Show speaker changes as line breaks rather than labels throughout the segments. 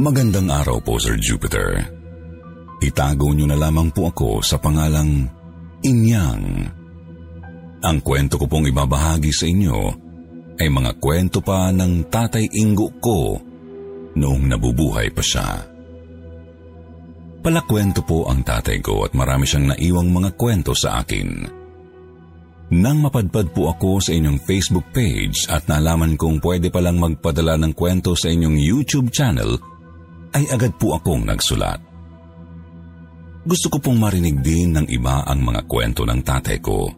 Magandang araw po, Sir Jupiter. Itago niyo na lamang po ako sa pangalang Inyang. Ang kwento ko pong ibabahagi sa inyo ay mga kwento pa ng tatay Ingo ko noong nabubuhay pa siya. Palakwento po ang tatay ko at marami siyang naiwang mga kwento sa akin. Nang mapadpad po ako sa inyong Facebook page at nalaman kong pwede palang magpadala ng kwento sa inyong YouTube channel, ay agad po akong nagsulat. Gusto ko pong marinig din ng iba ang mga kwento ng tatay ko.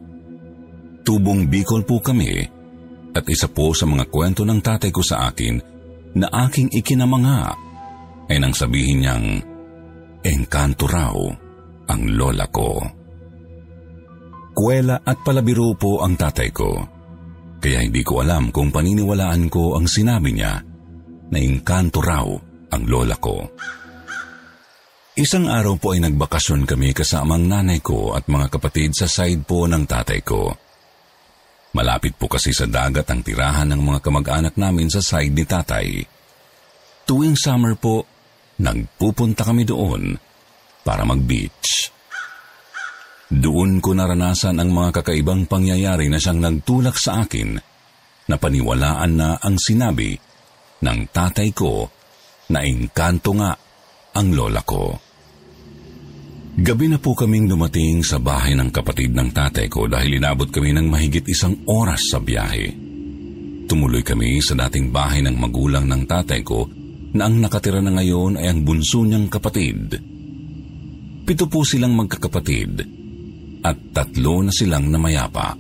Tubong Bicol po kami at isa po sa mga kwento ng tatay ko sa akin na aking ikinamanga ay nang sabihin niyang engkanto raw ang lola ko. Kuwela at palabiro po ang tatay ko. Kaya hindi ko alam kung paniniwalaan ko ang sinabi niya na engkanto raw ang lola ko. Isang araw po ay nagbakasyon kami kasama ang nanay ko at mga kapatid sa side po ng tatay ko. Malapit po kasi sa dagat ang tirahan ng mga kamag-anak namin sa side ni tatay. Tuwing summer po, nagpupunta kami doon para mag-beach. Doon ko naranasan ang mga kakaibang pangyayari na siyang nagtulak sa akin na paniwalaan na ang sinabi ng tatay ko na engkanto nga ang lola ko. Gabi na po kaming dumating sa bahay ng kapatid ng tatay ko dahil inabot kami ng mahigit isang oras sa biyahe. Tumuloy kami sa dating bahay ng magulang ng tatay ko na ang nakatira na ngayon ay ang bunso niyang kapatid. Pito po silang magkakapatid at tatlo na silang namayapa.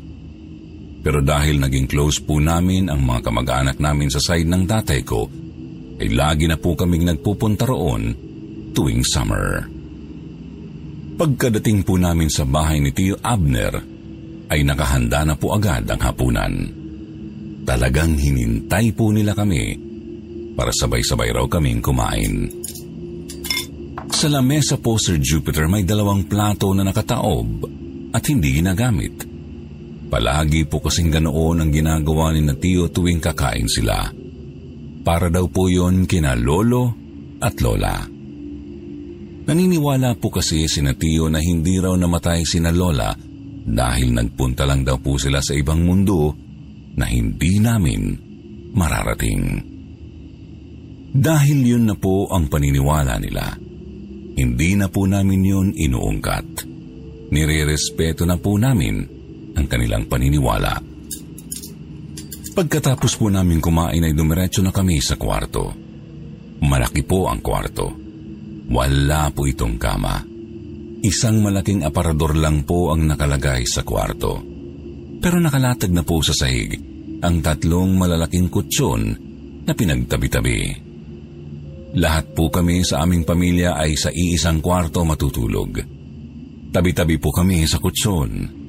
Pero dahil naging close po namin ang mga kamag-anak namin sa side ng tatay ko, ay lagi na po kaming nagpupunta roon tuwing summer. Pagkadating po namin sa bahay ni Tio Abner, ay nakahanda na po agad ang hapunan. Talagang hinintay po nila kami para sabay-sabay raw kaming kumain. Sa lamesa po, Sir Jupiter, may dalawang plato na nakataob at hindi ginagamit. Palagi po kasing ganoon ang ginagawa ni na Tio tuwing kakain sila. Para daw po yon kina lolo at lola. Naniniwala po kasi si Tio na hindi raw namatay si lola dahil nagpunta lang daw po sila sa ibang mundo na hindi namin mararating. Dahil yun na po ang paniniwala nila, hindi na po namin yun inuungkat. Nire-respeto na po namin ang kanilang paniniwala. Pagkatapos po namin kumain ay dumiretso na kami sa kwarto. Malaki po ang kwarto. Wala po itong kama. Isang malaking aparador lang po ang nakalagay sa kwarto. Pero nakalatag na po sa sahig ang tatlong malalaking kutsyon na pinagtabi-tabi. Lahat po kami sa aming pamilya ay sa iisang kwarto matutulog. Tabi-tabi po kami sa kutsyon.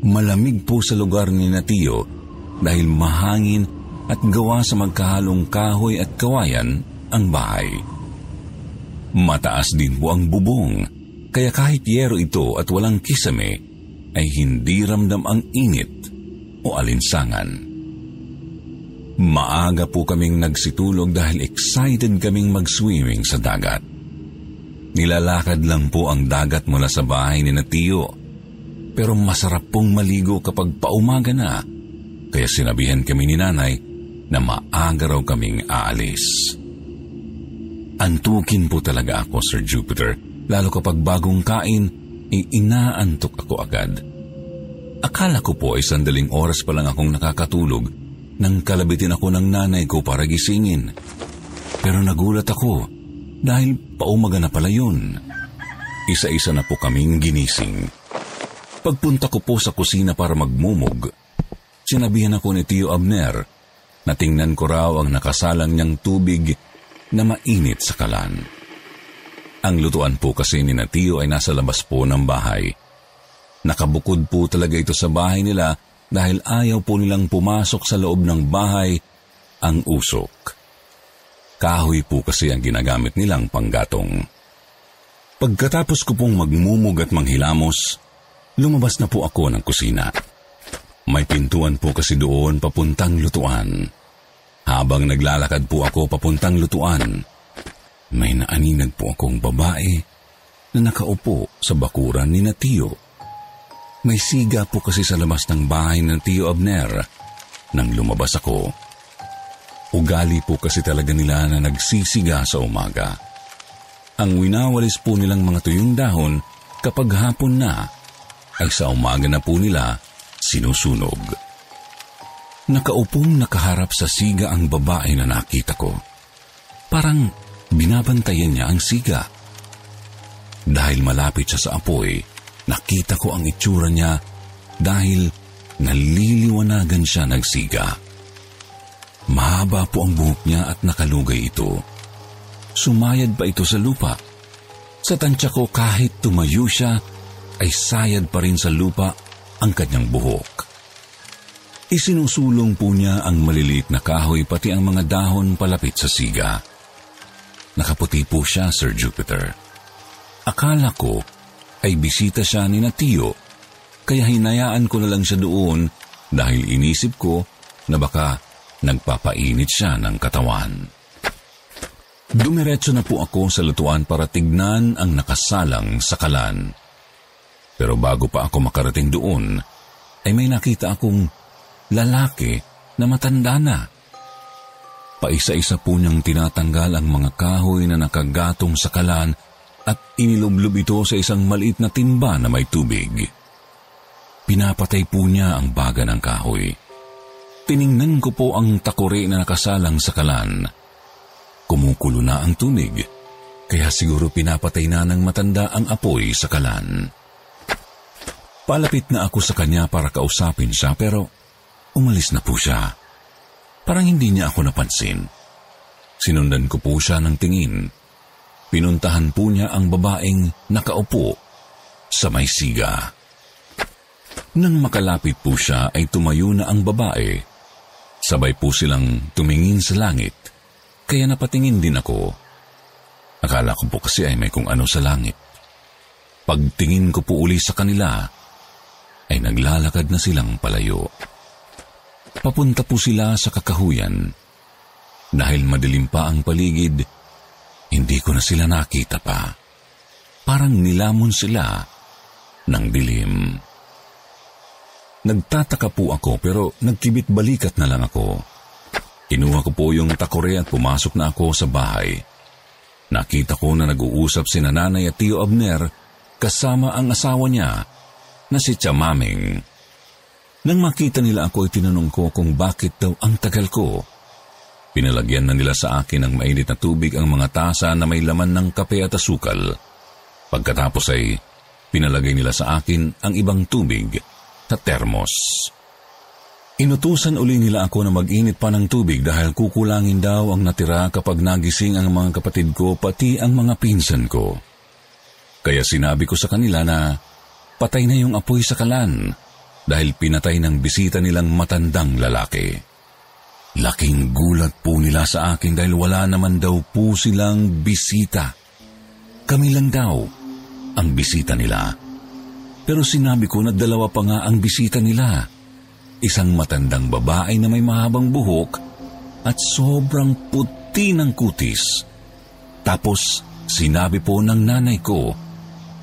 Malamig po sa lugar ni Natio dahil mahangin at gawa sa magkahalong kahoy at kawayan ang bahay. Mataas din po ang bubong, kaya kahit yero ito at walang kisame, ay hindi ramdam ang init o alinsangan. Maaga po kaming nagsitulog dahil excited kaming mag-swimming sa dagat. Nilalakad lang po ang dagat mula sa bahay ni Natio pero masarap pong maligo kapag paumaga na. Kaya sinabihan kami ni nanay na maaga raw kaming aalis. Antukin po talaga ako, Sir Jupiter, lalo kapag bagong kain, inaantok ako agad. Akala ko po ay sandaling oras pa lang akong nakakatulog nang kalabitin ako ng nanay ko para gisingin. Pero nagulat ako dahil paumaga na pala yun. Isa-isa na po kaming ginising. Pagpunta ko po sa kusina para magmumog, sinabihan ako ni Tio Abner na tingnan ko raw ang nakasalang niyang tubig na mainit sa kalan. Ang lutuan po kasi ni na Tio ay nasa labas po ng bahay. Nakabukod po talaga ito sa bahay nila dahil ayaw po nilang pumasok sa loob ng bahay ang usok. Kahoy po kasi ang ginagamit nilang panggatong. Pagkatapos ko pong magmumug at manghilamos, lumabas na po ako ng kusina. May pintuan po kasi doon papuntang lutuan. Habang naglalakad po ako papuntang lutuan, may naaninag po akong babae na nakaupo sa bakuran ni Natio. May siga po kasi sa labas ng bahay ng Tio Abner nang lumabas ako. Ugali po kasi talaga nila na nagsisiga sa umaga. Ang winawalis po nilang mga tuyong dahon kapag hapon na ay sa umaga na po nila sinusunog. Nakaupong nakaharap sa siga ang babae na nakita ko. Parang binabantayan niya ang siga. Dahil malapit siya sa apoy, nakita ko ang itsura niya dahil naliliwanagan siya nagsiga. Mahaba po ang buhok niya at nakalugay ito. Sumayad pa ito sa lupa. Sa tansya ko kahit tumayo siya, ay sayad pa rin sa lupa ang kanyang buhok. Isinusulong po niya ang maliliit na kahoy pati ang mga dahon palapit sa siga. Nakaputi po siya, Sir Jupiter. Akala ko ay bisita siya ni Natio, kaya hinayaan ko na lang siya doon dahil inisip ko na baka Nagpapainit siya ng katawan. Dumiretso na po ako sa lutuan para tignan ang nakasalang sa kalan. Pero bago pa ako makarating doon, ay may nakita akong lalaki na matanda na. Paisa-isa po niyang tinatanggal ang mga kahoy na nakagatong sa kalan at inilublob ito sa isang maliit na timba na may tubig. Pinapatay po niya ang baga ng kahoy. Tiningnan ko po ang takore na nakasalang sa kalan. Kumukulo na ang tubig, kaya siguro pinapatay na ng matanda ang apoy sa kalan. Palapit na ako sa kanya para kausapin siya pero umalis na po siya. Parang hindi niya ako napansin. Sinundan ko po siya ng tingin. Pinuntahan po niya ang babaeng nakaupo sa may siga. Nang makalapit po siya ay tumayo na ang babae Sabay po silang tumingin sa langit, kaya napatingin din ako. Akala ko po kasi ay may kung ano sa langit. Pagtingin ko po uli sa kanila, ay naglalakad na silang palayo. Papunta po sila sa kakahuyan. Dahil madilim pa ang paligid, hindi ko na sila nakita pa. Parang nilamon sila ng dilim. Nagtataka po ako pero nagkibit balikat na lang ako. Kinuha ko po yung takore at pumasok na ako sa bahay. Nakita ko na nag-uusap si nanay at Tio Abner kasama ang asawa niya na si Chamaming. Nang makita nila ako ay tinanong ko kung bakit daw ang tagal ko. Pinalagyan na nila sa akin ng mainit na tubig ang mga tasa na may laman ng kape at asukal. Pagkatapos ay pinalagay nila sa akin ang ibang tubig sa termos. Inutusan uli nila ako na mag-init pa ng tubig dahil kukulangin daw ang natira kapag nagising ang mga kapatid ko pati ang mga pinsan ko. Kaya sinabi ko sa kanila na patay na yung apoy sa kalan dahil pinatay ng bisita nilang matandang lalaki. Laking gulat po nila sa akin dahil wala naman daw po silang bisita. Kami lang daw ang bisita nila. Pero sinabi ko na dalawa pa nga ang bisita nila. Isang matandang babae na may mahabang buhok at sobrang puti ng kutis. Tapos sinabi po ng nanay ko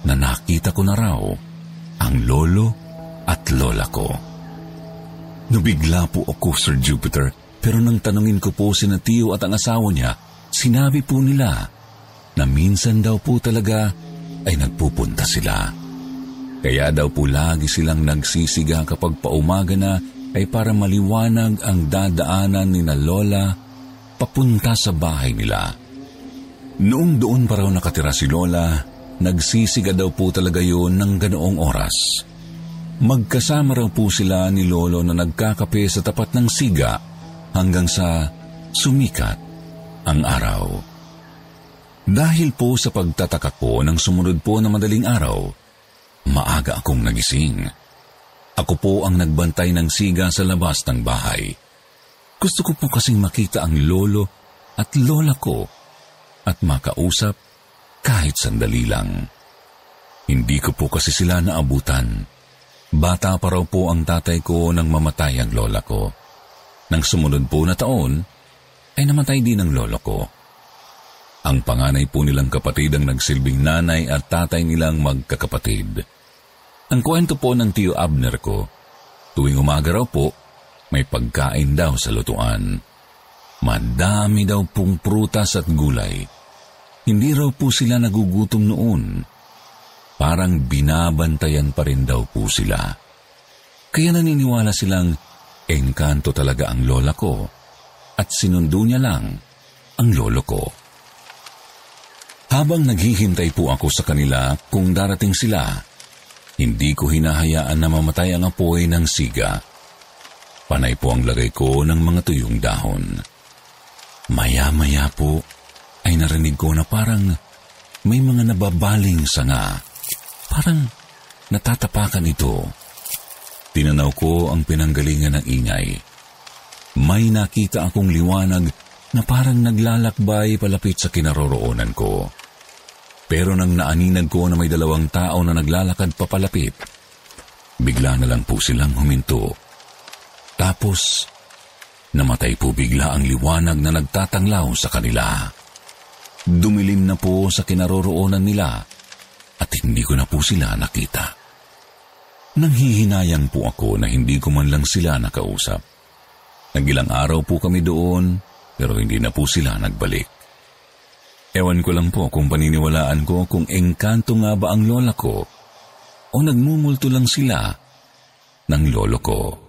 na nakita ko na raw ang lolo lola ko. Nabigla po ako, Sir Jupiter, pero nang tanungin ko po si Tio at ang asawa niya, sinabi po nila na minsan daw po talaga ay nagpupunta sila. Kaya daw po lagi silang nagsisiga kapag paumaga na ay para maliwanag ang dadaanan ni na Lola papunta sa bahay nila. Noong doon pa raw nakatira si Lola, nagsisiga daw po talaga yun ng ganoong oras. Magkasama raw po sila ni Lolo na nagkakape sa tapat ng siga hanggang sa sumikat ang araw. Dahil po sa pagtataka ko ng sumunod po na madaling araw, maaga akong nagising. Ako po ang nagbantay ng siga sa labas ng bahay. Gusto ko po kasing makita ang lolo at lola ko at makausap kahit sandali lang. Hindi ko po kasi sila naabutan. Bata pa raw po ang tatay ko nang mamatay ang lola ko. Nang sumunod po na taon, ay namatay din ang lolo ko. Ang panganay po nilang kapatid ang nagsilbing nanay at tatay nilang magkakapatid. Ang kwento po ng tiyo Abner ko, tuwing umaga raw po, may pagkain daw sa lutuan. Madami daw pong prutas at gulay. Hindi raw po sila nagugutom noon Parang binabantayan pa rin daw po sila. Kaya naniniwala silang engkanto talaga ang lola ko at sinundo niya lang ang lolo ko. Habang naghihintay po ako sa kanila kung darating sila, hindi ko hinahayaan na mamatay ang apoy ng siga. Panay po ang lagay ko ng mga tuyong dahon. Maya-maya po ay narinig ko na parang may mga nababaling sanga. Parang natatapakan ito. Tinanaw ko ang pinanggalingan ng ingay. May nakita akong liwanag na parang naglalakbay palapit sa kinaroroonan ko. Pero nang naaninag ko na may dalawang tao na naglalakad papalapit, bigla na lang po silang huminto. Tapos, namatay po bigla ang liwanag na nagtatanglaw sa kanila. Dumilim na po sa kinaroroonan nila at hindi ko na po sila nakita. Nanghihinayang po ako na hindi ko man lang sila nakausap. Nagilang araw po kami doon pero hindi na po sila nagbalik. Ewan ko lang po kung paniniwalaan ko kung engkanto nga ba ang lola ko o nagmumulto lang sila ng lolo ko.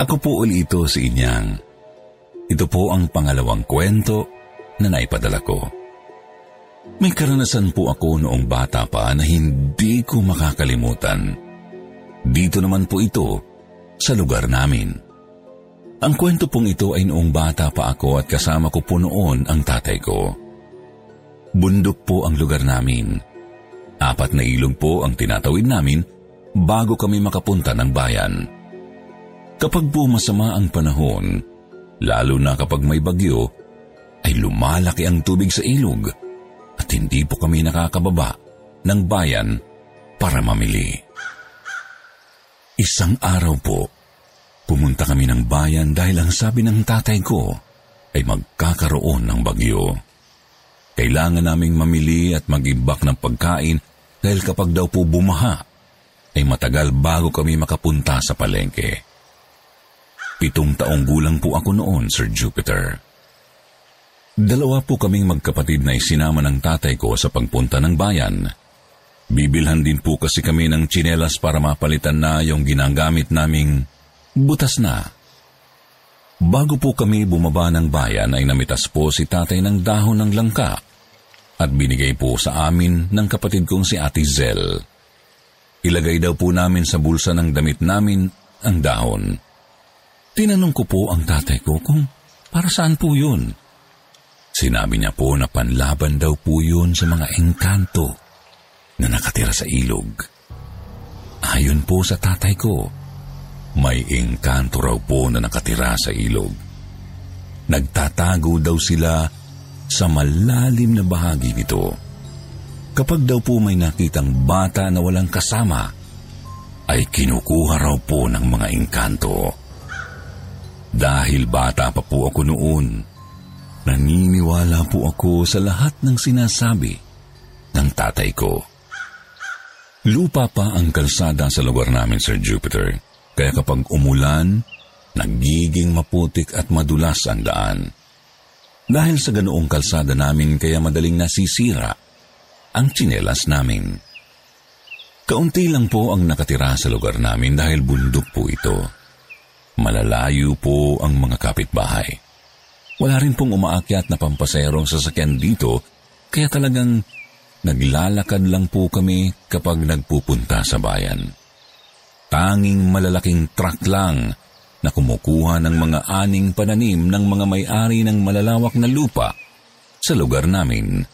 Ako po uli ito si Inyang. Ito po ang pangalawang kwento na naipadala ko. May karanasan po ako noong bata pa na hindi ko makakalimutan. Dito naman po ito sa lugar namin. Ang kwento pong ito ay noong bata pa ako at kasama ko po noon ang tatay ko. Bundok po ang lugar namin. Apat na ilog po ang tinatawid namin bago kami makapunta ng bayan. Kapag po masama ang panahon, lalo na kapag may bagyo, ay lumalaki ang tubig sa ilog at hindi po kami nakakababa ng bayan para mamili. Isang araw po, pumunta kami ng bayan dahil ang sabi ng tatay ko ay magkakaroon ng bagyo. Kailangan naming mamili at mag-ibak ng pagkain dahil kapag daw po bumaha, ay matagal bago kami makapunta sa palengke. Pitong taong gulang po ako noon, Sir Jupiter. Dalawa po kaming magkapatid na isinama ng tatay ko sa pagpunta ng bayan. Bibilhan din po kasi kami ng tsinelas para mapalitan na yung ginagamit naming butas na. Bago po kami bumaba ng bayan ay namitas po si tatay ng dahon ng langka at binigay po sa amin ng kapatid kong si Ate Zel. Ilagay daw po namin sa bulsa ng damit namin ang dahon. Tinanong ko po ang tatay ko kung para saan po yun. Sinabi niya po na panlaban daw po yun sa mga engkanto na nakatira sa ilog. Ayon po sa tatay ko, may engkanto raw po na nakatira sa ilog. Nagtatago daw sila sa malalim na bahagi nito. Kapag daw po may nakitang bata na walang kasama, ay kinukuha raw po ng mga engkanto. Dahil bata pa po ako noon, naniniwala po ako sa lahat ng sinasabi ng tatay ko. Lupa pa ang kalsada sa lugar namin, Sir Jupiter. Kaya kapag umulan, nagiging maputik at madulas ang daan. Dahil sa ganoong kalsada namin kaya madaling nasisira ang tsinelas namin. Kaunti lang po ang nakatira sa lugar namin dahil bundok po ito. Malalayo po ang mga kapitbahay. Wala rin pong umaakyat na pampaserong sasakyan dito kaya talagang naglalakad lang po kami kapag nagpupunta sa bayan tanging malalaking truck lang na kumukuha ng mga aning pananim ng mga may-ari ng malalawak na lupa sa lugar namin.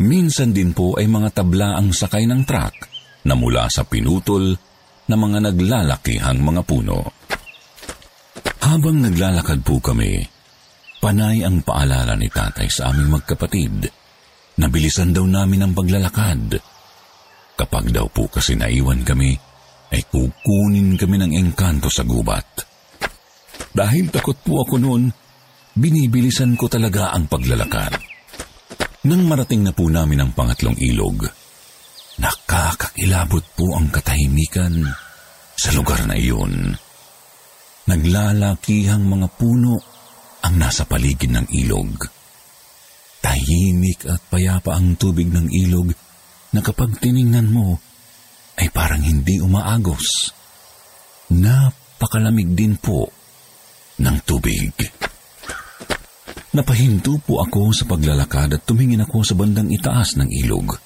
Minsan din po ay mga tabla ang sakay ng truck na mula sa pinutol na mga naglalakihang mga puno. Habang naglalakad po kami, panay ang paalala ni tatay sa aming magkapatid. Nabilisan daw namin ang paglalakad. Kapag daw po kasi naiwan kami, ay kukunin kami ng engkanto sa gubat. Dahil takot po ako noon, binibilisan ko talaga ang paglalakad. Nang marating na po namin ang pangatlong ilog, nakakakilabot po ang katahimikan sa lugar na iyon. Naglalakihang mga puno ang nasa paligid ng ilog. Tahimik at payapa ang tubig ng ilog na kapag tiningnan mo, ay parang hindi umaagos. Napakalamig din po ng tubig. Napahinto po ako sa paglalakad at tumingin ako sa bandang itaas ng ilog.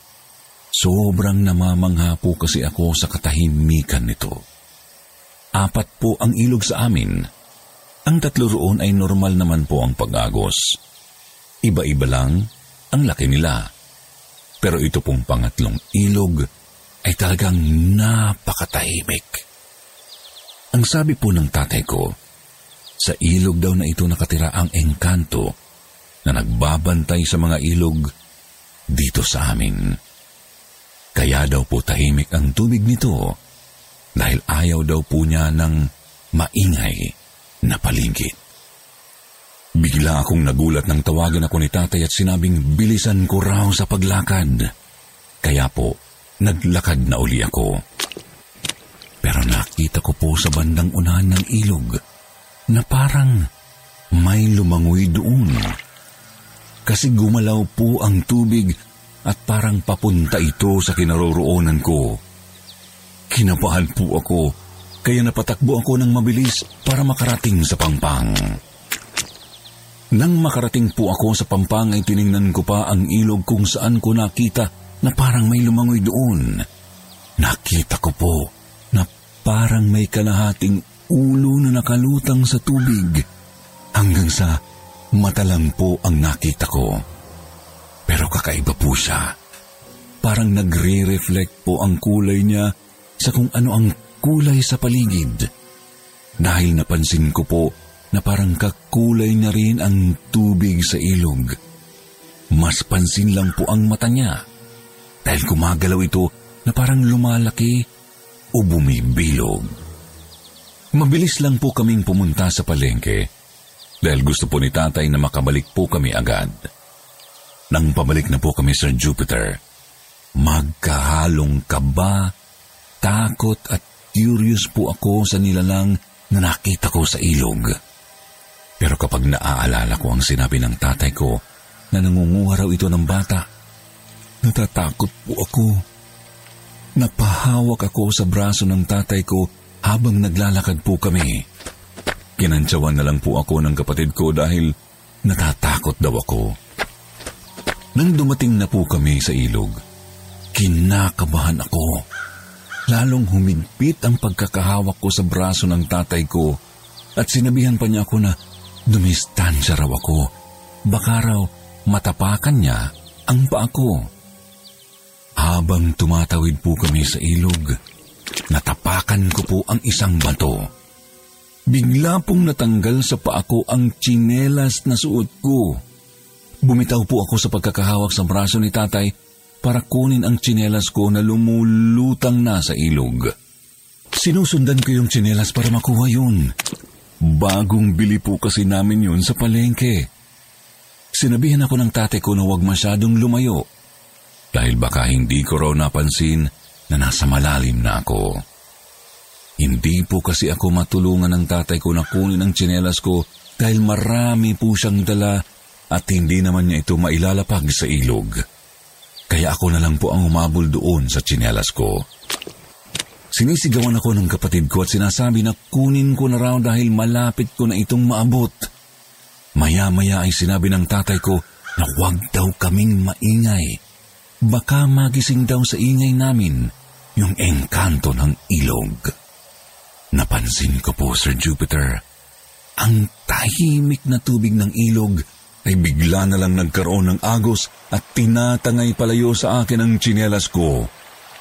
Sobrang namamangha po kasi ako sa katahimikan nito. Apat po ang ilog sa amin. Ang tatlo roon ay normal naman po ang pag-agos. Iba-iba lang ang laki nila. Pero ito pong pangatlong ilog ay talagang napakatahimik. Ang sabi po ng tatay ko, sa ilog daw na ito nakatira ang engkanto na nagbabantay sa mga ilog dito sa amin. Kaya daw po tahimik ang tubig nito dahil ayaw daw po niya ng maingay na paligid. Bigla akong nagulat nang tawagan ako ni tatay at sinabing bilisan ko raw sa paglakad. Kaya po, naglakad na uli ako. Pero nakita ko po sa bandang unahan ng ilog na parang may lumangoy doon. Kasi gumalaw po ang tubig at parang papunta ito sa kinaroroonan ko. Kinabahan po ako kaya napatakbo ako ng mabilis para makarating sa pampang. Nang makarating po ako sa pampang ay tiningnan ko pa ang ilog kung saan ko nakita na parang may lumangoy doon. Nakita ko po na parang may kalahating ulo na nakalutang sa tubig hanggang sa mata lang po ang nakita ko. Pero kakaiba po siya. Parang nagre-reflect po ang kulay niya sa kung ano ang kulay sa paligid. Dahil napansin ko po na parang kakulay na rin ang tubig sa ilog. Mas pansin lang po ang mata niya dahil gumagalaw ito na parang lumalaki o bumibilog. Mabilis lang po kaming pumunta sa palengke dahil gusto po ni tatay na makabalik po kami agad. Nang pabalik na po kami, Sir Jupiter, magkahalong kaba, takot at curious po ako sa nilalang na nakita ko sa ilog. Pero kapag naaalala ko ang sinabi ng tatay ko na nangunguha raw ito ng bata, natatakot po ako. Napahawak ako sa braso ng tatay ko habang naglalakad po kami. Kinantsawan na lang po ako ng kapatid ko dahil natatakot daw ako. Nang dumating na po kami sa ilog, kinakabahan ako. Lalong humigpit ang pagkakahawak ko sa braso ng tatay ko at sinabihan pa niya ako na dumistansya raw ako. Baka raw matapakan niya ang paa ko. Habang tumatawid po kami sa ilog, natapakan ko po ang isang bato. Bigla pong natanggal sa paa ko ang tsinelas na suot ko. Bumitaw po ako sa pagkakahawak sa braso ni tatay para kunin ang tsinelas ko na lumulutang na sa ilog. Sinusundan ko yung tsinelas para makuha yun. Bagong bili po kasi namin yun sa palengke. Sinabihan ako ng tatay ko na huwag masyadong lumayo dahil baka hindi ko raw napansin na nasa malalim na ako. Hindi po kasi ako matulungan ng tatay ko na kunin ang tsinelas ko dahil marami po siyang dala at hindi naman niya ito mailalapag sa ilog. Kaya ako na lang po ang umabol doon sa tsinelas ko. Sinisigawan ako ng kapatid ko at sinasabi na kunin ko na raw dahil malapit ko na itong maabot. Maya-maya ay sinabi ng tatay ko na huwag daw kaming maingay. Baka magising daw sa ingay namin yung engkanto ng ilog. Napansin ko po, Sir Jupiter, ang tahimik na tubig ng ilog ay bigla na lang nagkaroon ng agos at tinatangay palayo sa akin ang tsinelas ko.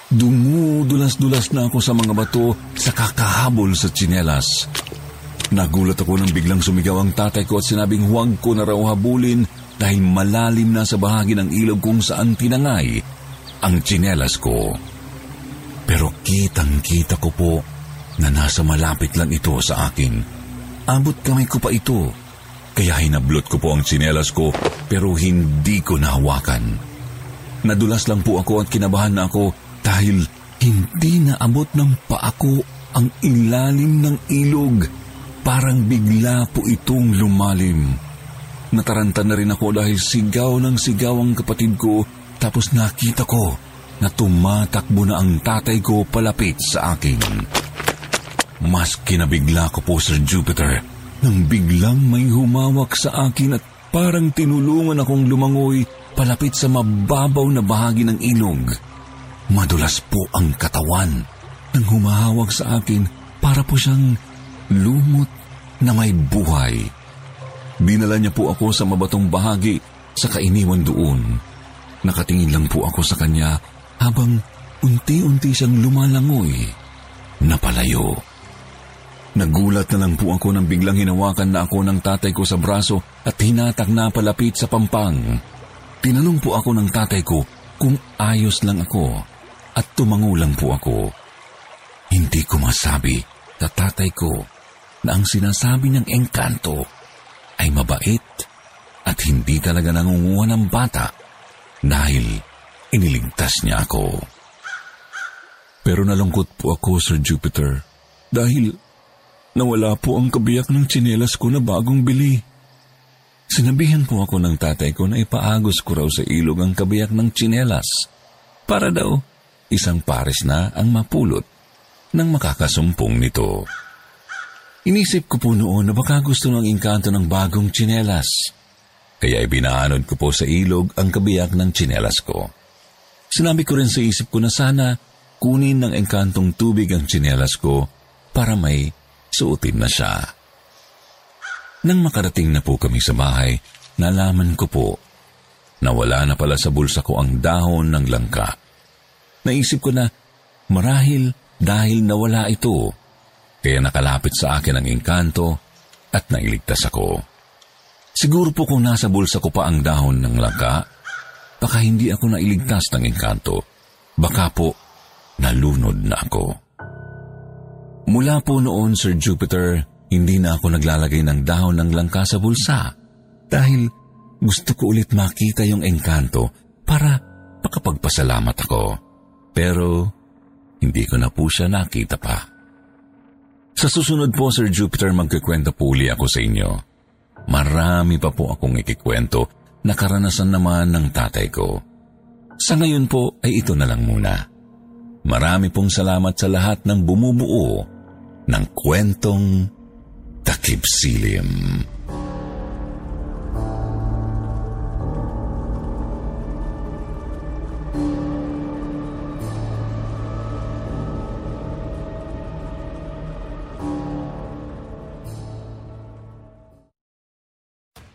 Dumudulas-dulas na ako sa mga bato sa kakahabol sa tsinelas. Nagulat ako nang biglang sumigaw ang tatay ko at sinabing huwag ko na raw habulin dahil malalim na sa bahagi ng ilog kung saan tinangay ang tsinelas ko. Pero kitang-kita ko po na nasa malapit lang ito sa akin. Abot kamay ko pa ito kaya hinablot ko po ang tsinelas ko pero hindi ko nahawakan. Nadulas lang po ako at kinabahan na ako dahil hindi naabot ng paa ko ang ilalim ng ilog. Parang bigla po itong lumalim. Nataranta na rin ako dahil sigaw ng sigaw ang kapatid ko tapos nakita ko na tumatakbo na ang tatay ko palapit sa akin. Mas kinabigla ko po Sir Jupiter nang biglang may humawak sa akin at parang tinulungan akong lumangoy palapit sa mababaw na bahagi ng ilog. Madulas po ang katawan nang humahawak sa akin para po siyang lumot na may buhay. Dinala niya po ako sa mabatong bahagi sa kainiwan doon. Nakatingin lang po ako sa kanya habang unti-unti siyang lumalangoy na palayo. Nagulat na lang po ako nang biglang hinawakan na ako ng tatay ko sa braso at hinatak na palapit sa pampang. Tinanong po ako ng tatay ko kung ayos lang ako at tumango lang po ako. Hindi ko masabi sa tatay ko na ang sinasabi ng engkanto ay mabait at hindi talaga nangunguha ng bata dahil iniligtas niya ako. Pero nalungkot po ako, Sir Jupiter, dahil Nawala po ang kabiyak ng tsinelas ko na bagong bili. Sinabihan po ako ng tatay ko na ipaagos ko raw sa ilog ang kabiyak ng tsinelas para daw isang pares na ang mapulot ng makakasumpong nito. Inisip ko po noon na baka gusto ng inkanto ng bagong tsinelas. Kaya ibinaanod ko po sa ilog ang kabiyak ng tsinelas ko. Sinabi ko rin sa isip ko na sana kunin ng engkantong tubig ang tsinelas ko para may suotin na siya. Nang makarating na po kami sa bahay, nalaman ko po na wala na pala sa bulsa ko ang dahon ng langka. Naisip ko na marahil dahil nawala ito, kaya nakalapit sa akin ang engkanto at nailigtas ako. Siguro po kung nasa bulsa ko pa ang dahon ng langka, baka hindi ako nailigtas ng engkanto. Baka po nalunod na ako. Mula po noon, Sir Jupiter, hindi na ako naglalagay ng dahon ng langka sa bulsa dahil Gusto ko ulit makita yung engkanto para makapagpasalamat ako. Pero hindi ko na po siya nakita pa. Sa susunod po, Sir Jupiter, magkikwento po uli ako sa inyo. Marami pa po akong ikikwento na karanasan naman ng tatay ko. Sa ngayon po ay ito na lang muna. Marami pong salamat sa lahat ng bumubuo ng kwentong Takip Silim.